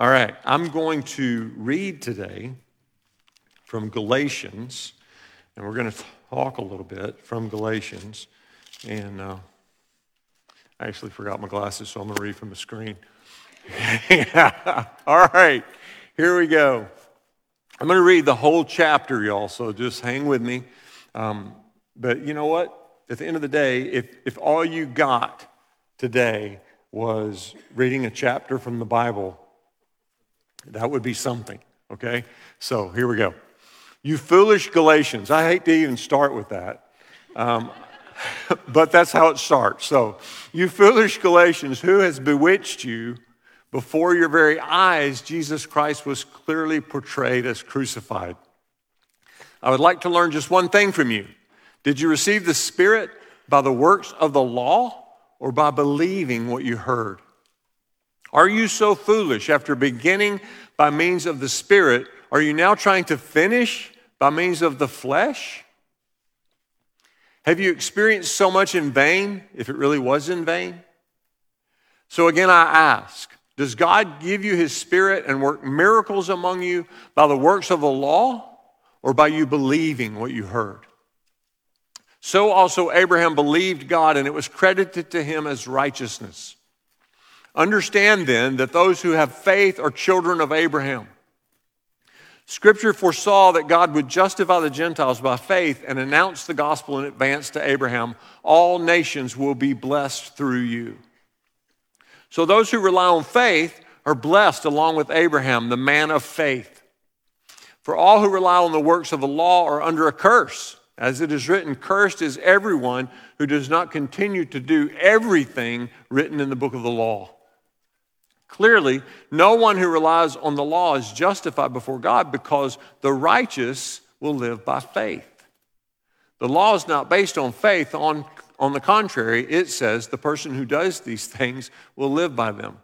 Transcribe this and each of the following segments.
All right, I'm going to read today from Galatians, and we're going to talk a little bit from Galatians. And uh, I actually forgot my glasses, so I'm going to read from the screen. All right, here we go. I'm going to read the whole chapter, y'all, so just hang with me. Um, but you know what? At the end of the day, if, if all you got today was reading a chapter from the Bible, that would be something, okay? So here we go. You foolish Galatians. I hate to even start with that. Um, but that's how it starts. So, you foolish Galatians, who has bewitched you? Before your very eyes, Jesus Christ was clearly portrayed as crucified. I would like to learn just one thing from you. Did you receive the Spirit by the works of the law or by believing what you heard? Are you so foolish after beginning by means of the Spirit? Are you now trying to finish by means of the flesh? Have you experienced so much in vain if it really was in vain? So again, I ask Does God give you His Spirit and work miracles among you by the works of the law or by you believing what you heard? So also Abraham believed God and it was credited to him as righteousness. Understand then that those who have faith are children of Abraham. Scripture foresaw that God would justify the Gentiles by faith and announce the gospel in advance to Abraham. All nations will be blessed through you. So those who rely on faith are blessed along with Abraham, the man of faith. For all who rely on the works of the law are under a curse. As it is written, cursed is everyone who does not continue to do everything written in the book of the law. Clearly, no one who relies on the law is justified before God because the righteous will live by faith. The law is not based on faith. On, on the contrary, it says the person who does these things will live by them.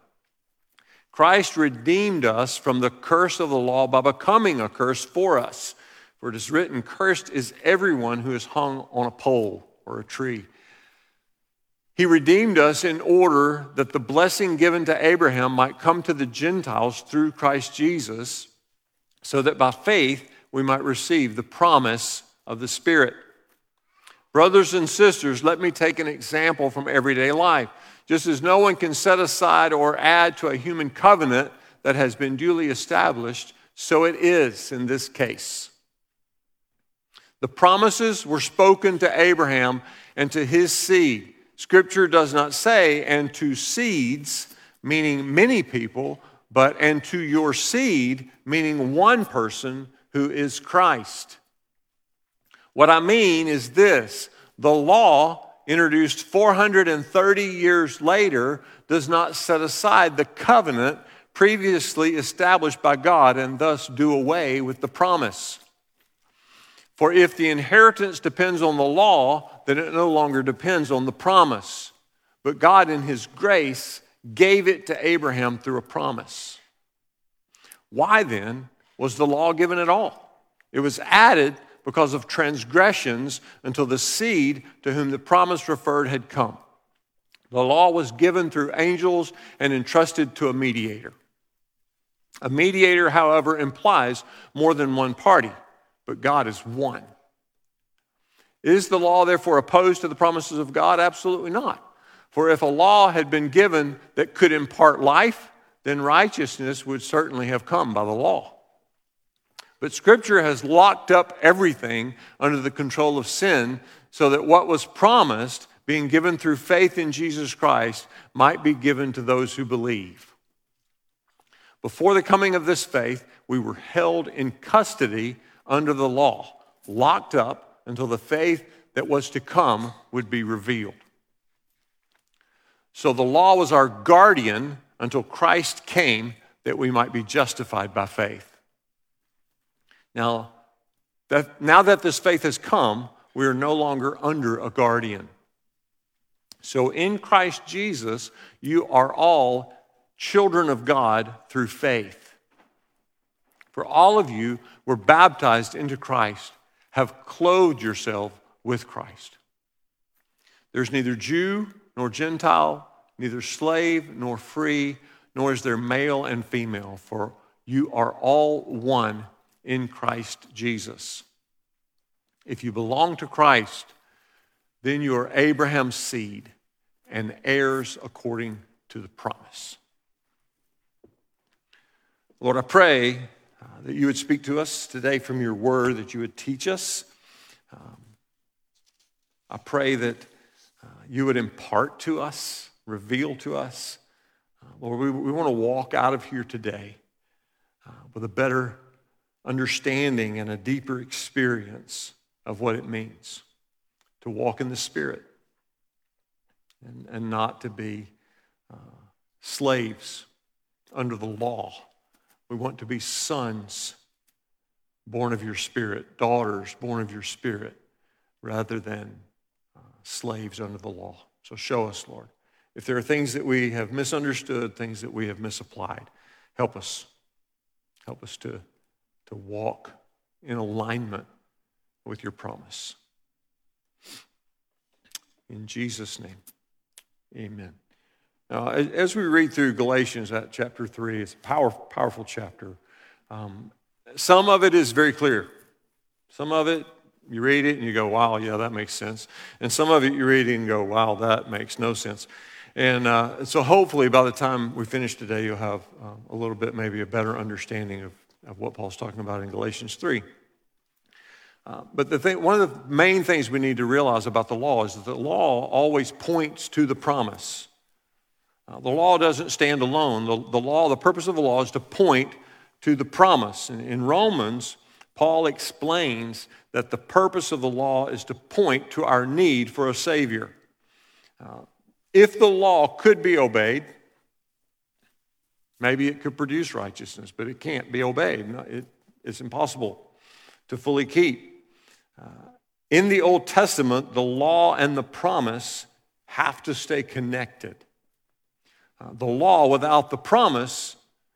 Christ redeemed us from the curse of the law by becoming a curse for us. For it is written, Cursed is everyone who is hung on a pole or a tree he redeemed us in order that the blessing given to Abraham might come to the Gentiles through Christ Jesus, so that by faith we might receive the promise of the Spirit. Brothers and sisters, let me take an example from everyday life. Just as no one can set aside or add to a human covenant that has been duly established, so it is in this case. The promises were spoken to Abraham and to his seed. Scripture does not say, and to seeds, meaning many people, but and to your seed, meaning one person who is Christ. What I mean is this the law, introduced 430 years later, does not set aside the covenant previously established by God and thus do away with the promise. For if the inheritance depends on the law, then it no longer depends on the promise. But God, in His grace, gave it to Abraham through a promise. Why then was the law given at all? It was added because of transgressions until the seed to whom the promise referred had come. The law was given through angels and entrusted to a mediator. A mediator, however, implies more than one party, but God is one. Is the law therefore opposed to the promises of God? Absolutely not. For if a law had been given that could impart life, then righteousness would certainly have come by the law. But Scripture has locked up everything under the control of sin so that what was promised, being given through faith in Jesus Christ, might be given to those who believe. Before the coming of this faith, we were held in custody under the law, locked up until the faith that was to come would be revealed. So the law was our guardian until Christ came that we might be justified by faith. Now, that, now that this faith has come, we are no longer under a guardian. So in Christ Jesus, you are all children of God through faith. For all of you were baptized into Christ have clothed yourself with Christ. There's neither Jew nor Gentile, neither slave nor free, nor is there male and female, for you are all one in Christ Jesus. If you belong to Christ, then you are Abraham's seed and heirs according to the promise. Lord, I pray uh, that you would speak to us today from your word, that you would teach us. Um, I pray that uh, you would impart to us, reveal to us Lord, we, we want to walk out of here today uh, with a better understanding and a deeper experience of what it means to walk in the Spirit and, and not to be uh, slaves under the law. We want to be sons born of your Spirit, daughters born of your Spirit, rather than uh, slaves under the law. So show us, Lord. If there are things that we have misunderstood, things that we have misapplied, help us. Help us to, to walk in alignment with your promise. In Jesus' name, amen. Now, as we read through Galatians, that chapter 3, it's a powerful, powerful chapter. Um, some of it is very clear. Some of it, you read it and you go, wow, yeah, that makes sense. And some of it you read it and go, wow, that makes no sense. And uh, so hopefully by the time we finish today, you'll have uh, a little bit, maybe a better understanding of, of what Paul's talking about in Galatians 3. Uh, but the thing, one of the main things we need to realize about the law is that the law always points to the promise. Uh, the law doesn't stand alone. The, the law, the purpose of the law is to point to the promise. And in Romans, Paul explains that the purpose of the law is to point to our need for a Savior. Uh, if the law could be obeyed, maybe it could produce righteousness, but it can't be obeyed. It, it's impossible to fully keep. Uh, in the Old Testament, the law and the promise have to stay connected. The law without the promise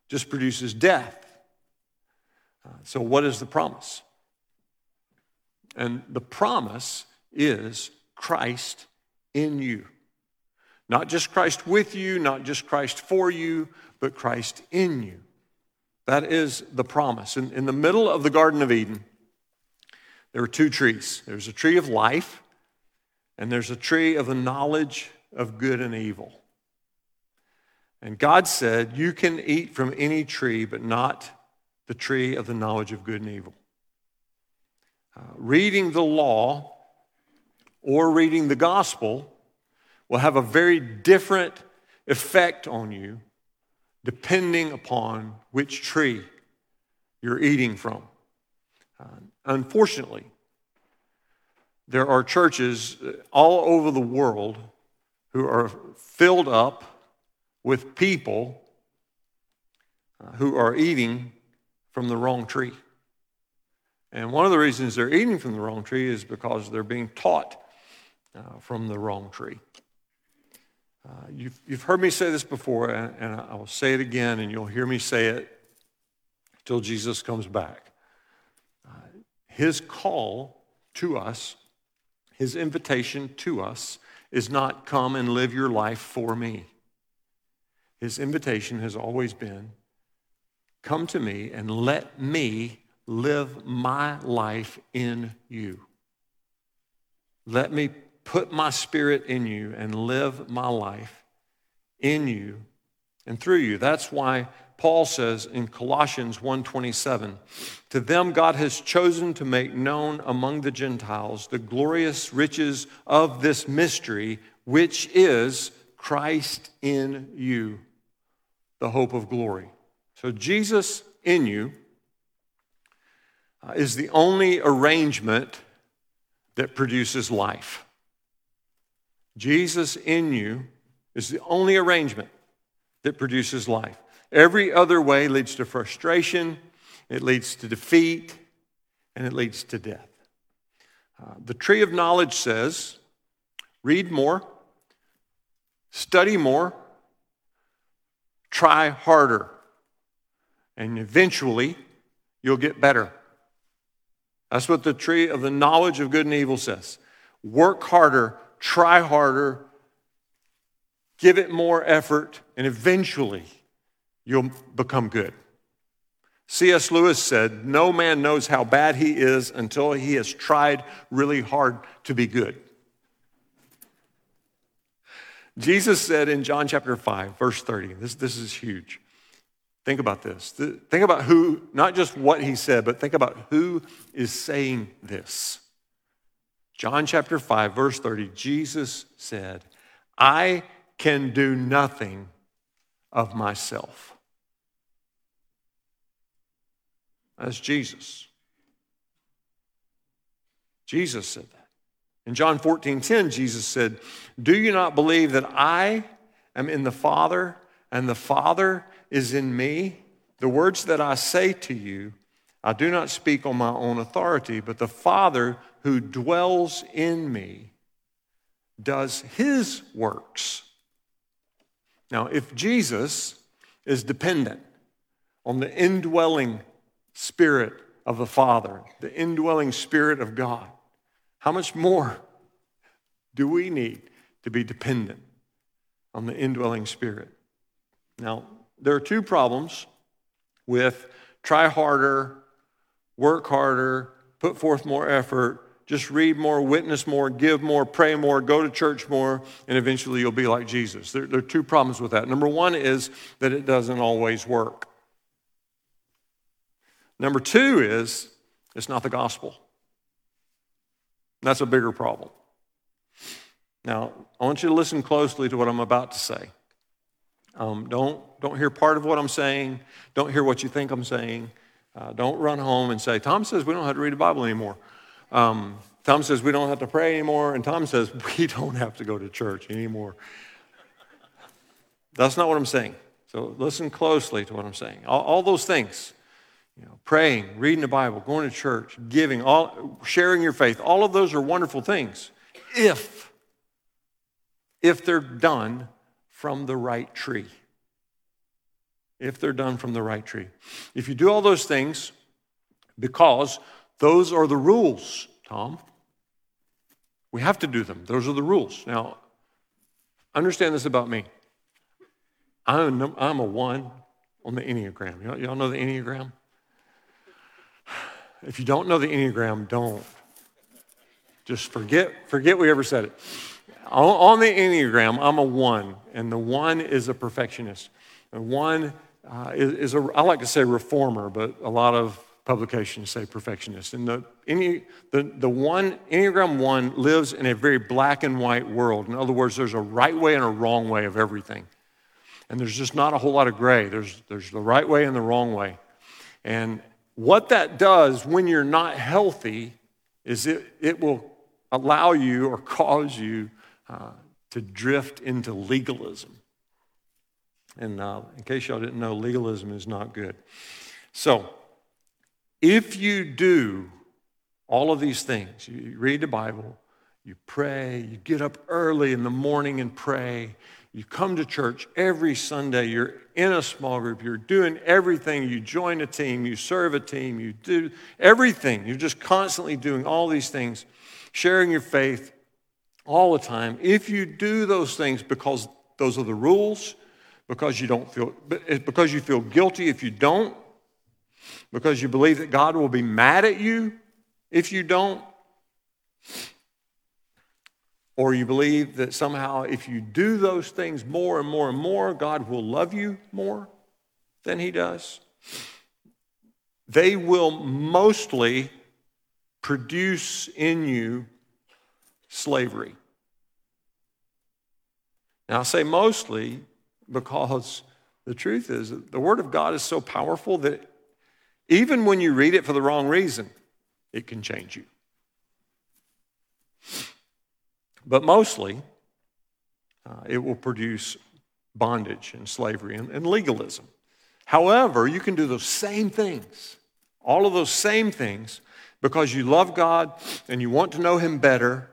just produces death. Uh, so, what is the promise? And the promise is Christ in you. Not just Christ with you, not just Christ for you, but Christ in you. That is the promise. In, in the middle of the Garden of Eden, there were two trees there's a tree of life, and there's a tree of the knowledge of good and evil. And God said, You can eat from any tree, but not the tree of the knowledge of good and evil. Uh, reading the law or reading the gospel will have a very different effect on you depending upon which tree you're eating from. Uh, unfortunately, there are churches all over the world who are filled up with people uh, who are eating from the wrong tree. And one of the reasons they're eating from the wrong tree is because they're being taught uh, from the wrong tree. Uh, you've, you've heard me say this before, and, and I will say it again, and you'll hear me say it till Jesus comes back. Uh, his call to us, his invitation to us, is not come and live your life for me. His invitation has always been come to me and let me live my life in you. Let me put my spirit in you and live my life in you and through you. That's why Paul says in Colossians 1:27, to them God has chosen to make known among the Gentiles the glorious riches of this mystery which is Christ in you, the hope of glory. So Jesus in you uh, is the only arrangement that produces life. Jesus in you is the only arrangement that produces life. Every other way leads to frustration, it leads to defeat, and it leads to death. Uh, the tree of knowledge says read more, study more, try harder, and eventually you'll get better. That's what the tree of the knowledge of good and evil says. Work harder, try harder, give it more effort, and eventually you'll become good. C.S. Lewis said, No man knows how bad he is until he has tried really hard to be good. Jesus said in John chapter 5, verse 30, this, this is huge. Think about this. Think about who, not just what he said, but think about who is saying this. John chapter 5, verse 30, Jesus said, I can do nothing of myself. That's Jesus. Jesus said that. In John 14, 10, Jesus said, Do you not believe that I am in the Father and the Father is in me? The words that I say to you, I do not speak on my own authority, but the Father who dwells in me does his works. Now, if Jesus is dependent on the indwelling Spirit of the Father, the indwelling Spirit of God, how much more do we need to be dependent on the indwelling Spirit? Now, there are two problems with try harder, work harder, put forth more effort, just read more, witness more, give more, pray more, go to church more, and eventually you'll be like Jesus. There, there are two problems with that. Number one is that it doesn't always work. Number two is it's not the gospel. That's a bigger problem. Now, I want you to listen closely to what I'm about to say. Um, don't, don't hear part of what I'm saying. Don't hear what you think I'm saying. Uh, don't run home and say, Tom says we don't have to read the Bible anymore. Um, Tom says we don't have to pray anymore. And Tom says we don't have to go to church anymore. That's not what I'm saying. So listen closely to what I'm saying. All, all those things you know, praying, reading the Bible, going to church, giving, all, sharing your faith, all of those are wonderful things if, if they're done from the right tree. If they're done from the right tree. If you do all those things, because those are the rules, Tom, we have to do them. Those are the rules. Now, understand this about me. I'm a, I'm a one on the Enneagram. Y'all know the Enneagram? If you don't know the Enneagram, don't. Just forget, forget we ever said it. On, the Enneagram, I'm a one, and the one is a perfectionist. And one uh, is, is, a, I like to say reformer, but a lot of publications say perfectionist. And the, any, the, the one, Enneagram 1 lives in a very black and white world. In other words, there's a right way and a wrong way of everything. And there's just not a whole lot of gray. There's, there's the right way and the wrong way. And what that does when you're not healthy is it, it will allow you or cause you uh, to drift into legalism. And uh, in case y'all didn't know, legalism is not good. So, if you do all of these things, you read the Bible, you pray, you get up early in the morning and pray, you come to church every Sunday, you're in a small group, you're doing everything, you join a team, you serve a team, you do everything. You're just constantly doing all these things, sharing your faith all the time. If you do those things because those are the rules, because you don't feel because you feel guilty if you don't, because you believe that God will be mad at you if you don't, or you believe that somehow if you do those things more and more and more, God will love you more than He does, they will mostly produce in you slavery. Now, I say mostly because the truth is the Word of God is so powerful that even when you read it for the wrong reason, it can change you. But mostly, uh, it will produce bondage and slavery and, and legalism. However, you can do those same things, all of those same things, because you love God and you want to know Him better,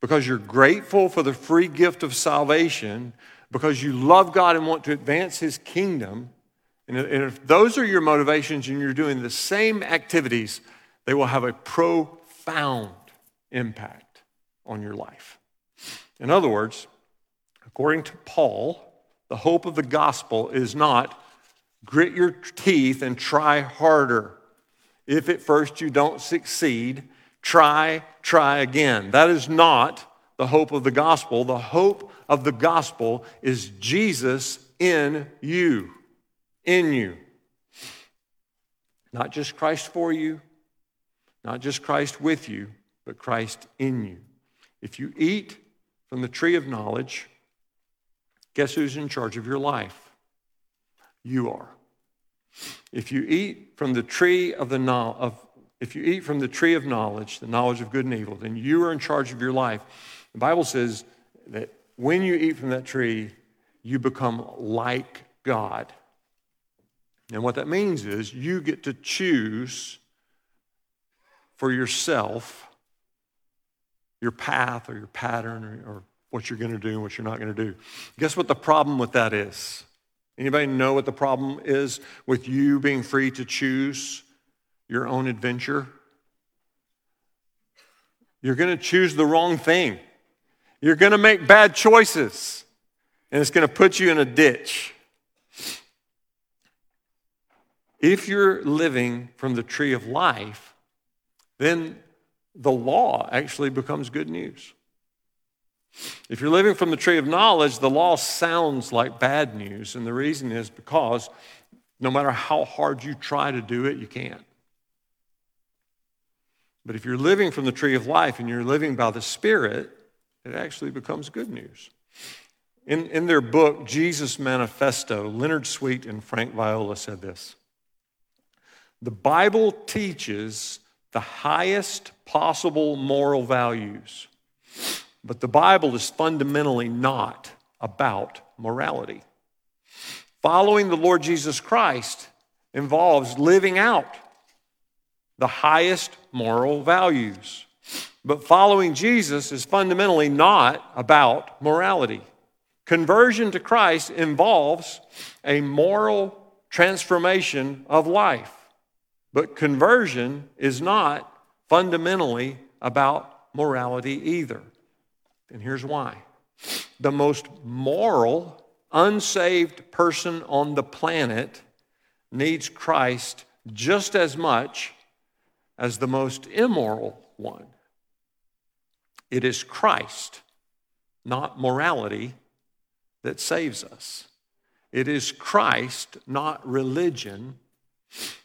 because you're grateful for the free gift of salvation, because you love God and want to advance His kingdom. And if those are your motivations and you're doing the same activities, they will have a profound impact on your life. In other words, according to Paul, the hope of the gospel is not Grit your teeth and try harder. If at first you don't succeed, try, try again. That is not the hope of the gospel. The hope of the gospel is Jesus in you, in you. Not just Christ for you, not just Christ with you, but Christ in you. If you eat from the tree of knowledge, guess who's in charge of your life? You are. If you eat from the tree of the of if you eat from the tree of knowledge, the knowledge of good and evil, then you are in charge of your life. The Bible says that when you eat from that tree, you become like God. And what that means is you get to choose for yourself your path or your pattern or, or what you're going to do and what you're not going to do. Guess what the problem with that is? Anybody know what the problem is with you being free to choose your own adventure? You're going to choose the wrong thing. You're going to make bad choices, and it's going to put you in a ditch. If you're living from the tree of life, then the law actually becomes good news. If you're living from the tree of knowledge, the law sounds like bad news. And the reason is because no matter how hard you try to do it, you can't. But if you're living from the tree of life and you're living by the Spirit, it actually becomes good news. In, in their book, Jesus Manifesto, Leonard Sweet and Frank Viola said this The Bible teaches the highest possible moral values, but the Bible is fundamentally not about morality. Following the Lord Jesus Christ involves living out the highest moral values. But following Jesus is fundamentally not about morality. Conversion to Christ involves a moral transformation of life. But conversion is not fundamentally about morality either. And here's why the most moral, unsaved person on the planet needs Christ just as much as the most immoral one. It is Christ, not morality, that saves us. It is Christ, not religion,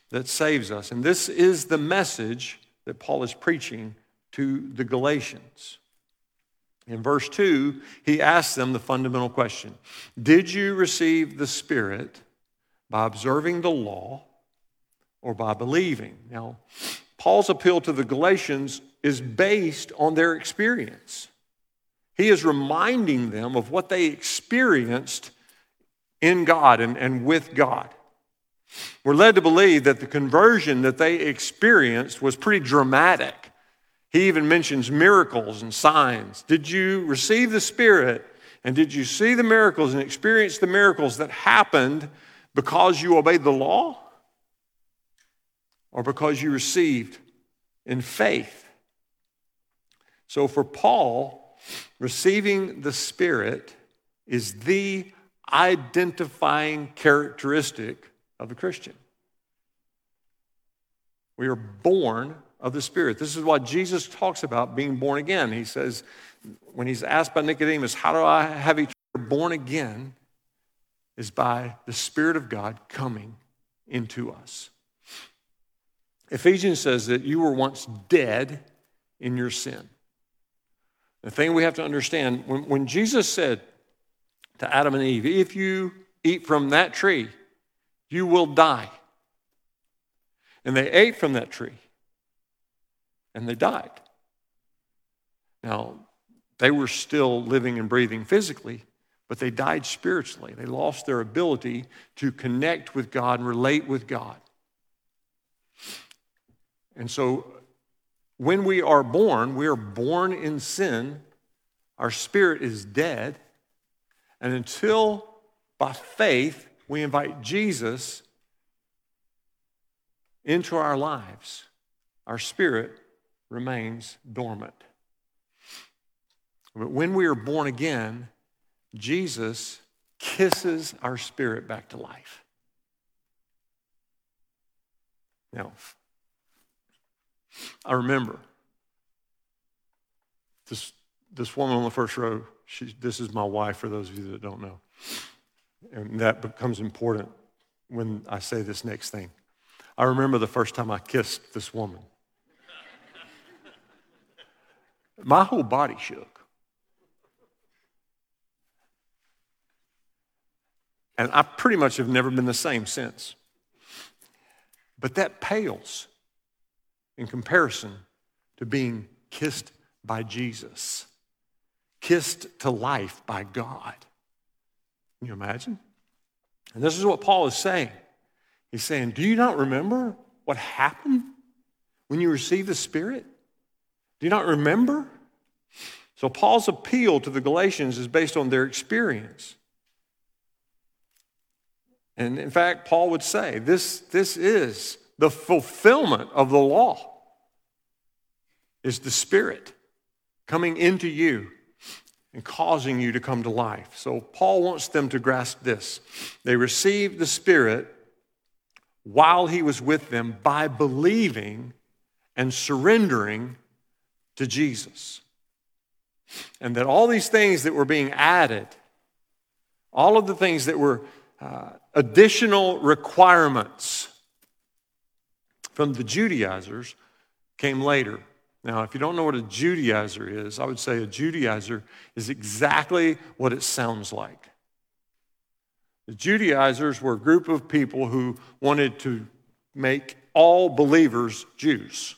that saves us. And this is the message that Paul is preaching to the Galatians. In verse 2, he asks them the fundamental question Did you receive the Spirit by observing the law or by believing? Now, Paul's appeal to the Galatians is based on their experience. He is reminding them of what they experienced in God and, and with God. We're led to believe that the conversion that they experienced was pretty dramatic. He even mentions miracles and signs. Did you receive the Spirit and did you see the miracles and experience the miracles that happened because you obeyed the law? or because you received in faith. So for Paul, receiving the Spirit is the identifying characteristic of the Christian. We are born of the Spirit. This is what Jesus talks about being born again. He says, when he's asked by Nicodemus, How do I have eternal born again? is by the Spirit of God coming into us. Ephesians says that you were once dead in your sin. The thing we have to understand when, when Jesus said to Adam and Eve, if you eat from that tree, you will die. And they ate from that tree and they died. Now, they were still living and breathing physically, but they died spiritually. They lost their ability to connect with God and relate with God. And so when we are born, we are born in sin. Our spirit is dead. And until by faith we invite Jesus into our lives, our spirit remains dormant. But when we are born again, Jesus kisses our spirit back to life. Now, I remember this, this woman on the first row. She, this is my wife, for those of you that don't know. And that becomes important when I say this next thing. I remember the first time I kissed this woman. My whole body shook. And I pretty much have never been the same since. But that pales in comparison to being kissed by Jesus, kissed to life by God. Can you imagine? And this is what Paul is saying. He's saying, Do you not remember what happened when you received the Spirit? Do you not remember? So, Paul's appeal to the Galatians is based on their experience. And in fact, Paul would say this, this is the fulfillment of the law, is the Spirit coming into you and causing you to come to life. So Paul wants them to grasp this. They received the Spirit while he was with them by believing and surrendering to Jesus. And that all these things that were being added, all of the things that were uh, additional requirements from the Judaizers came later. Now, if you don't know what a Judaizer is, I would say a Judaizer is exactly what it sounds like. The Judaizers were a group of people who wanted to make all believers Jews.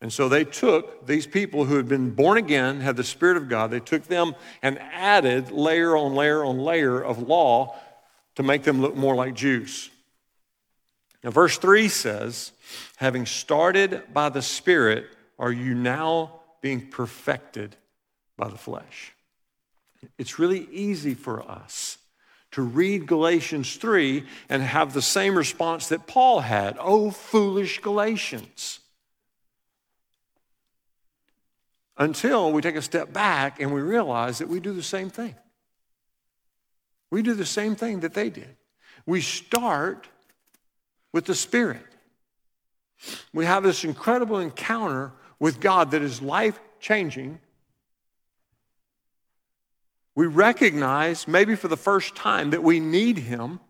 And so they took these people who had been born again, had the Spirit of God, they took them and added layer on layer on layer of law to make them look more like Jews. Now, verse 3 says, having started by the Spirit, are you now being perfected by the flesh? It's really easy for us to read Galatians 3 and have the same response that Paul had Oh, foolish Galatians. Until we take a step back and we realize that we do the same thing. We do the same thing that they did. We start with the Spirit. We have this incredible encounter with God that is life changing. We recognize, maybe for the first time, that we need Him.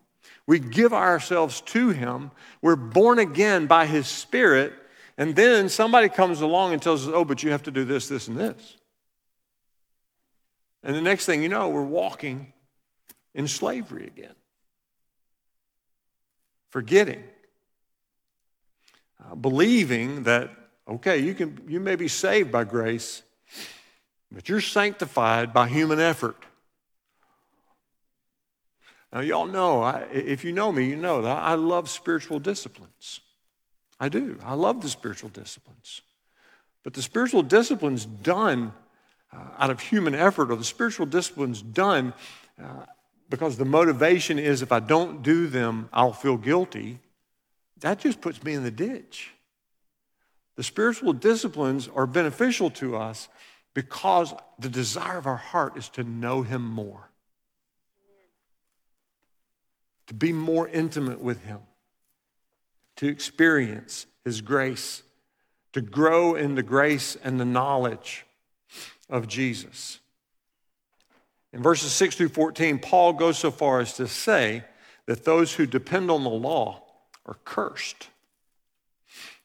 We give ourselves to Him. We're born again by His Spirit. And then somebody comes along and tells us, oh, but you have to do this, this, and this. And the next thing you know, we're walking in slavery again, forgetting, uh, believing that Okay, you, can, you may be saved by grace, but you're sanctified by human effort. Now, y'all know, I, if you know me, you know that I love spiritual disciplines. I do. I love the spiritual disciplines. But the spiritual disciplines done uh, out of human effort, or the spiritual disciplines done uh, because the motivation is if I don't do them, I'll feel guilty, that just puts me in the ditch. The spiritual disciplines are beneficial to us because the desire of our heart is to know Him more, to be more intimate with Him, to experience His grace, to grow in the grace and the knowledge of Jesus. In verses 6 through 14, Paul goes so far as to say that those who depend on the law are cursed.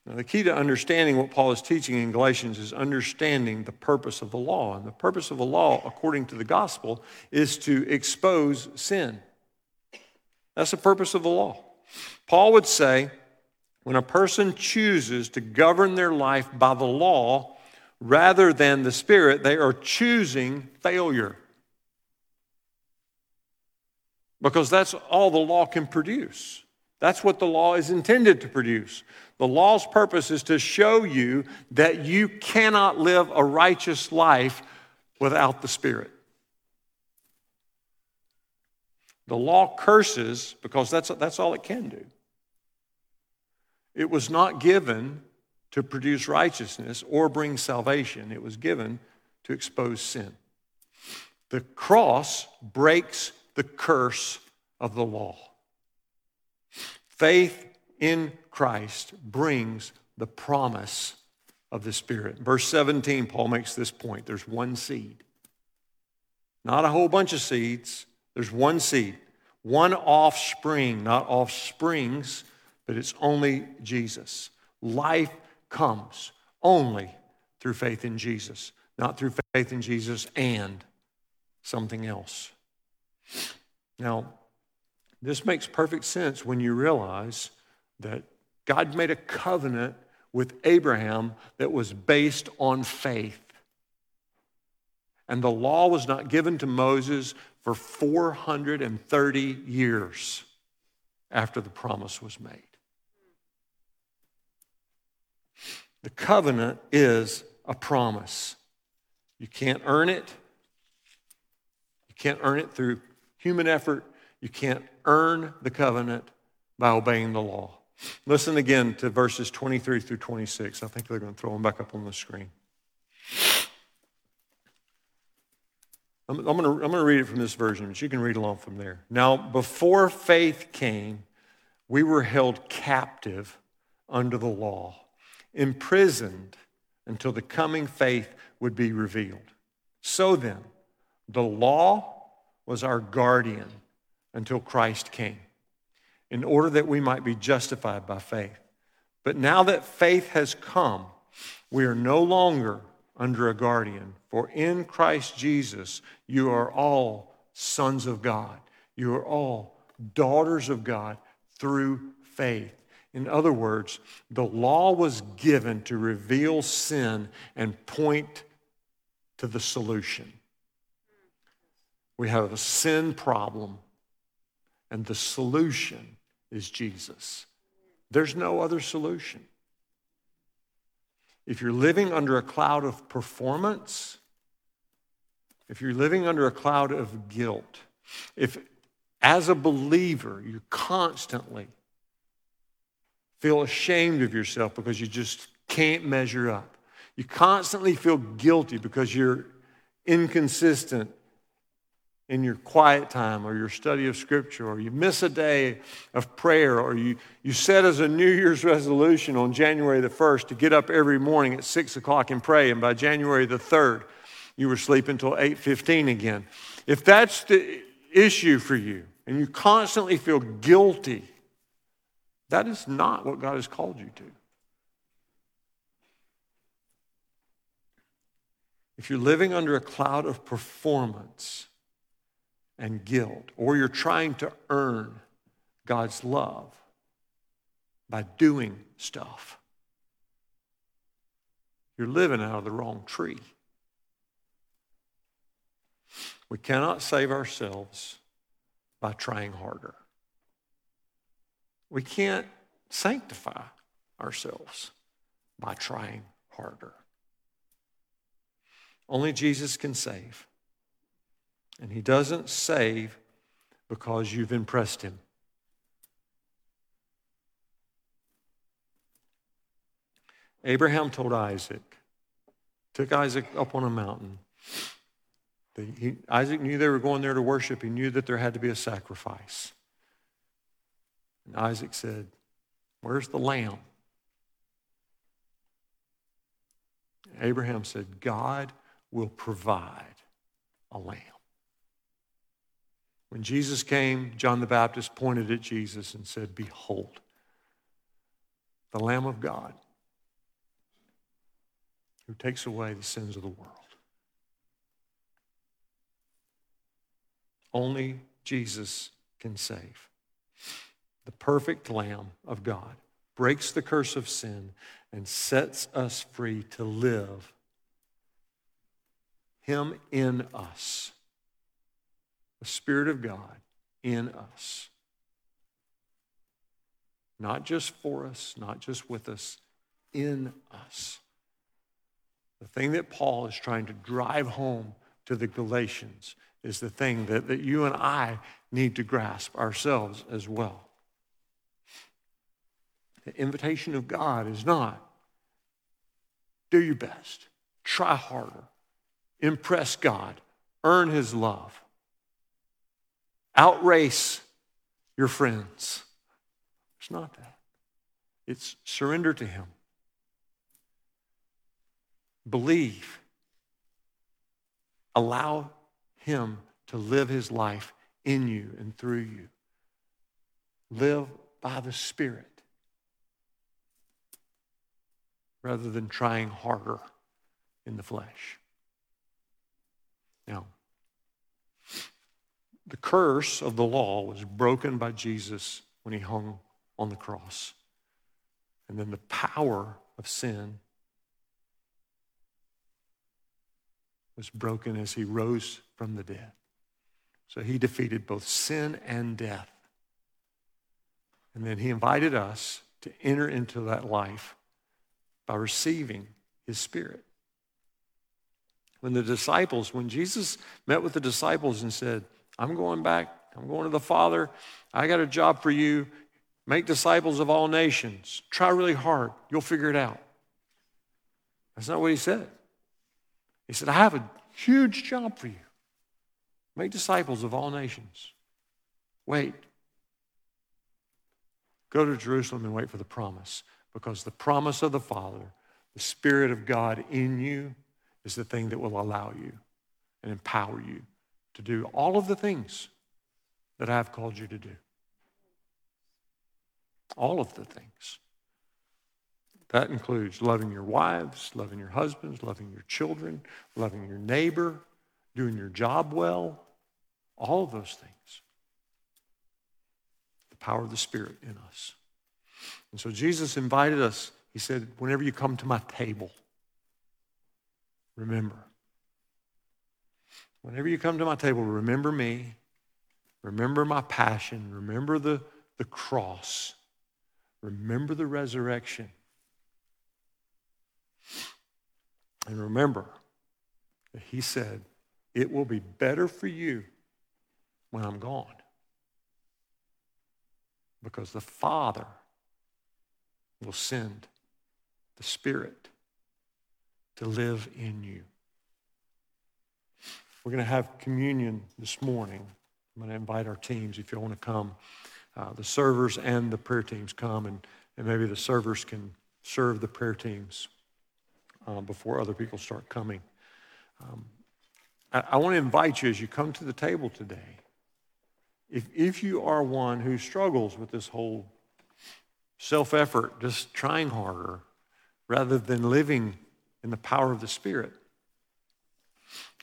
Now, the key to understanding what Paul is teaching in Galatians is understanding the purpose of the law. And the purpose of the law, according to the gospel, is to expose sin. That's the purpose of the law. Paul would say when a person chooses to govern their life by the law rather than the Spirit, they are choosing failure. Because that's all the law can produce. That's what the law is intended to produce. The law's purpose is to show you that you cannot live a righteous life without the Spirit. The law curses because that's, that's all it can do. It was not given to produce righteousness or bring salvation, it was given to expose sin. The cross breaks the curse of the law. Faith in Christ brings the promise of the Spirit. Verse 17, Paul makes this point there's one seed. Not a whole bunch of seeds, there's one seed, one offspring, not offsprings, but it's only Jesus. Life comes only through faith in Jesus, not through faith in Jesus and something else. Now, this makes perfect sense when you realize that God made a covenant with Abraham that was based on faith. And the law was not given to Moses for 430 years after the promise was made. The covenant is a promise. You can't earn it. You can't earn it through human effort. You can't earn the covenant by obeying the law. Listen again to verses 23 through 26. I think they're going to throw them back up on the screen. I'm, I'm, going to, I'm going to read it from this version, but you can read along from there. Now, before faith came, we were held captive under the law, imprisoned until the coming faith would be revealed. So then, the law was our guardian until Christ came in order that we might be justified by faith. But now that faith has come, we are no longer under a guardian. For in Christ Jesus, you are all sons of God. You are all daughters of God through faith. In other words, the law was given to reveal sin and point to the solution. We have a sin problem, and the solution is Jesus. There's no other solution. If you're living under a cloud of performance, if you're living under a cloud of guilt, if as a believer you constantly feel ashamed of yourself because you just can't measure up, you constantly feel guilty because you're inconsistent in your quiet time or your study of Scripture, or you miss a day of prayer, or you, you set as a New Year's resolution on January the 1st to get up every morning at 6 o'clock and pray, and by January the 3rd, you were sleeping until 8.15 again. If that's the issue for you, and you constantly feel guilty, that is not what God has called you to. If you're living under a cloud of performance, and guilt, or you're trying to earn God's love by doing stuff. You're living out of the wrong tree. We cannot save ourselves by trying harder. We can't sanctify ourselves by trying harder. Only Jesus can save. And he doesn't save because you've impressed him. Abraham told Isaac, took Isaac up on a mountain. He, Isaac knew they were going there to worship. He knew that there had to be a sacrifice. And Isaac said, Where's the lamb? Abraham said, God will provide a lamb. When Jesus came, John the Baptist pointed at Jesus and said, Behold, the Lamb of God who takes away the sins of the world. Only Jesus can save. The perfect Lamb of God breaks the curse of sin and sets us free to live Him in us the Spirit of God in us. Not just for us, not just with us, in us. The thing that Paul is trying to drive home to the Galatians is the thing that, that you and I need to grasp ourselves as well. The invitation of God is not do your best, try harder, impress God, earn his love outrace your friends. It's not that. It's surrender to Him. Believe. Allow Him to live His life in you and through you. Live by the Spirit rather than trying harder in the flesh. Now, the curse of the law was broken by Jesus when he hung on the cross. And then the power of sin was broken as he rose from the dead. So he defeated both sin and death. And then he invited us to enter into that life by receiving his spirit. When the disciples, when Jesus met with the disciples and said, I'm going back, I'm going to the Father, I got a job for you. Make disciples of all nations. Try really hard, you'll figure it out. That's not what he said. He said, I have a huge job for you. Make disciples of all nations. Wait. Go to Jerusalem and wait for the promise because the promise of the Father, the Spirit of God in you, is the thing that will allow you and empower you to do all of the things that I have called you to do. All of the things. That includes loving your wives, loving your husbands, loving your children, loving your neighbor, doing your job well, all of those things. The power of the Spirit in us. And so Jesus invited us. He said, Whenever you come to my table, remember. Whenever you come to my table, remember me, remember my passion, remember the, the cross, remember the resurrection. And remember that he said, It will be better for you when I'm gone. Because the Father will send the Spirit to live in you. We're going to have communion this morning. I'm going to invite our teams if you want to come. Uh, the servers and the prayer teams come, and, and maybe the servers can serve the prayer teams uh, before other people start coming. Um, I, I want to invite you as you come to the table today. If, if you are one who struggles with this whole self effort, just trying harder, rather than living in the power of the Spirit.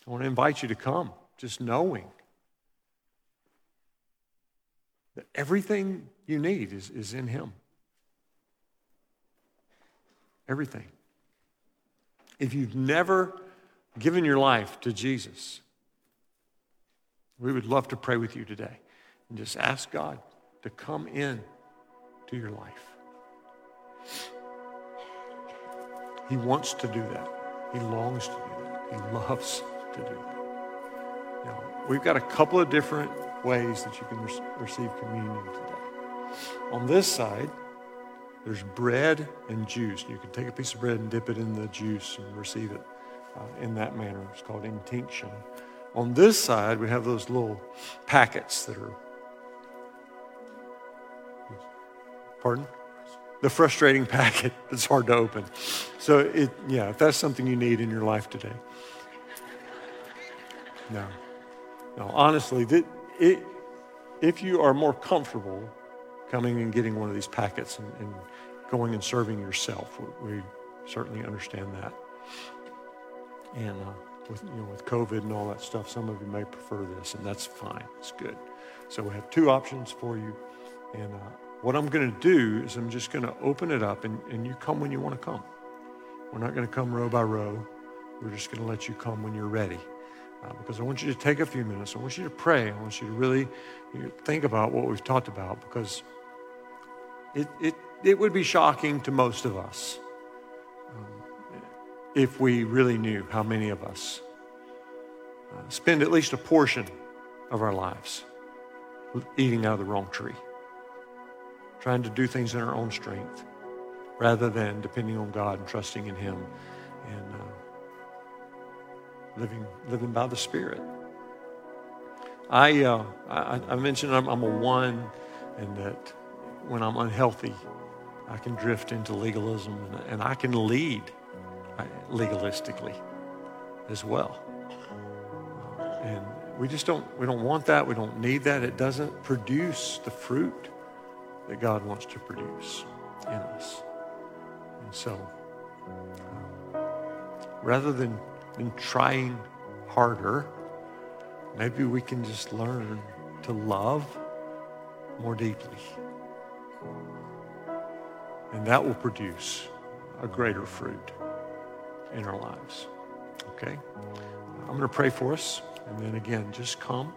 I want to invite you to come, just knowing that everything you need is, is in Him. Everything. If you've never given your life to Jesus, we would love to pray with you today and just ask God to come in to your life. He wants to do that. He longs to do that. He loves to do. Now, we've got a couple of different ways that you can re- receive communion today. On this side, there's bread and juice. You can take a piece of bread and dip it in the juice and receive it uh, in that manner. It's called intinction. On this side, we have those little packets that are. Pardon? the frustrating packet that's hard to open. So, it, yeah, if that's something you need in your life today. No. No, honestly, it, if you are more comfortable coming and getting one of these packets and, and going and serving yourself, we, we certainly understand that. And uh, with, you know, with COVID and all that stuff, some of you may prefer this, and that's fine. It's good. So we have two options for you. And uh, what I'm going to do is I'm just going to open it up and, and you come when you want to come. We're not going to come row by row. We're just going to let you come when you're ready. Because I want you to take a few minutes. I want you to pray. I want you to really you know, think about what we've talked about because it, it, it would be shocking to most of us um, if we really knew how many of us uh, spend at least a portion of our lives eating out of the wrong tree trying to do things in our own strength rather than depending on God and trusting in Him living, living by the Spirit. I, uh, I, I, mentioned I'm, I'm, a one and that when I'm unhealthy, I can drift into legalism and, and I can lead uh, legalistically as well. And we just don't, we don't want that. We don't need that. It doesn't produce the fruit that God wants to produce in us. And so, um, rather than, than trying harder, maybe we can just learn to love more deeply. And that will produce a greater fruit in our lives. Okay? I'm going to pray for us. And then again, just come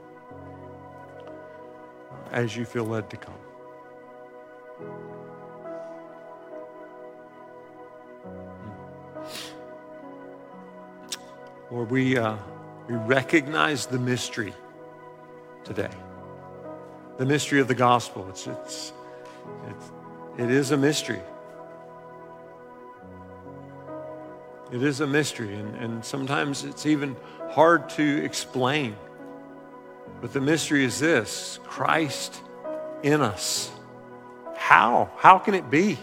as you feel led to come. Lord, we, uh, we recognize the mystery today. The mystery of the gospel. It's, it's, it's, it is a mystery. It is a mystery, and, and sometimes it's even hard to explain. But the mystery is this Christ in us. How? How can it be?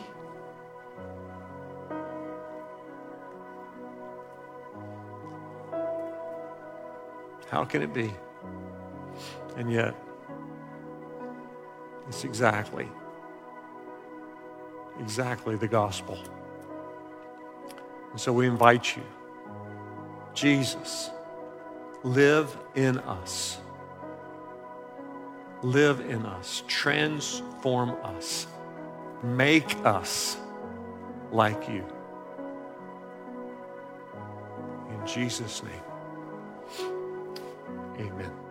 How can it be? And yet, it's exactly, exactly the gospel. And so we invite you, Jesus, live in us. Live in us. Transform us. Make us like you. In Jesus' name, amen.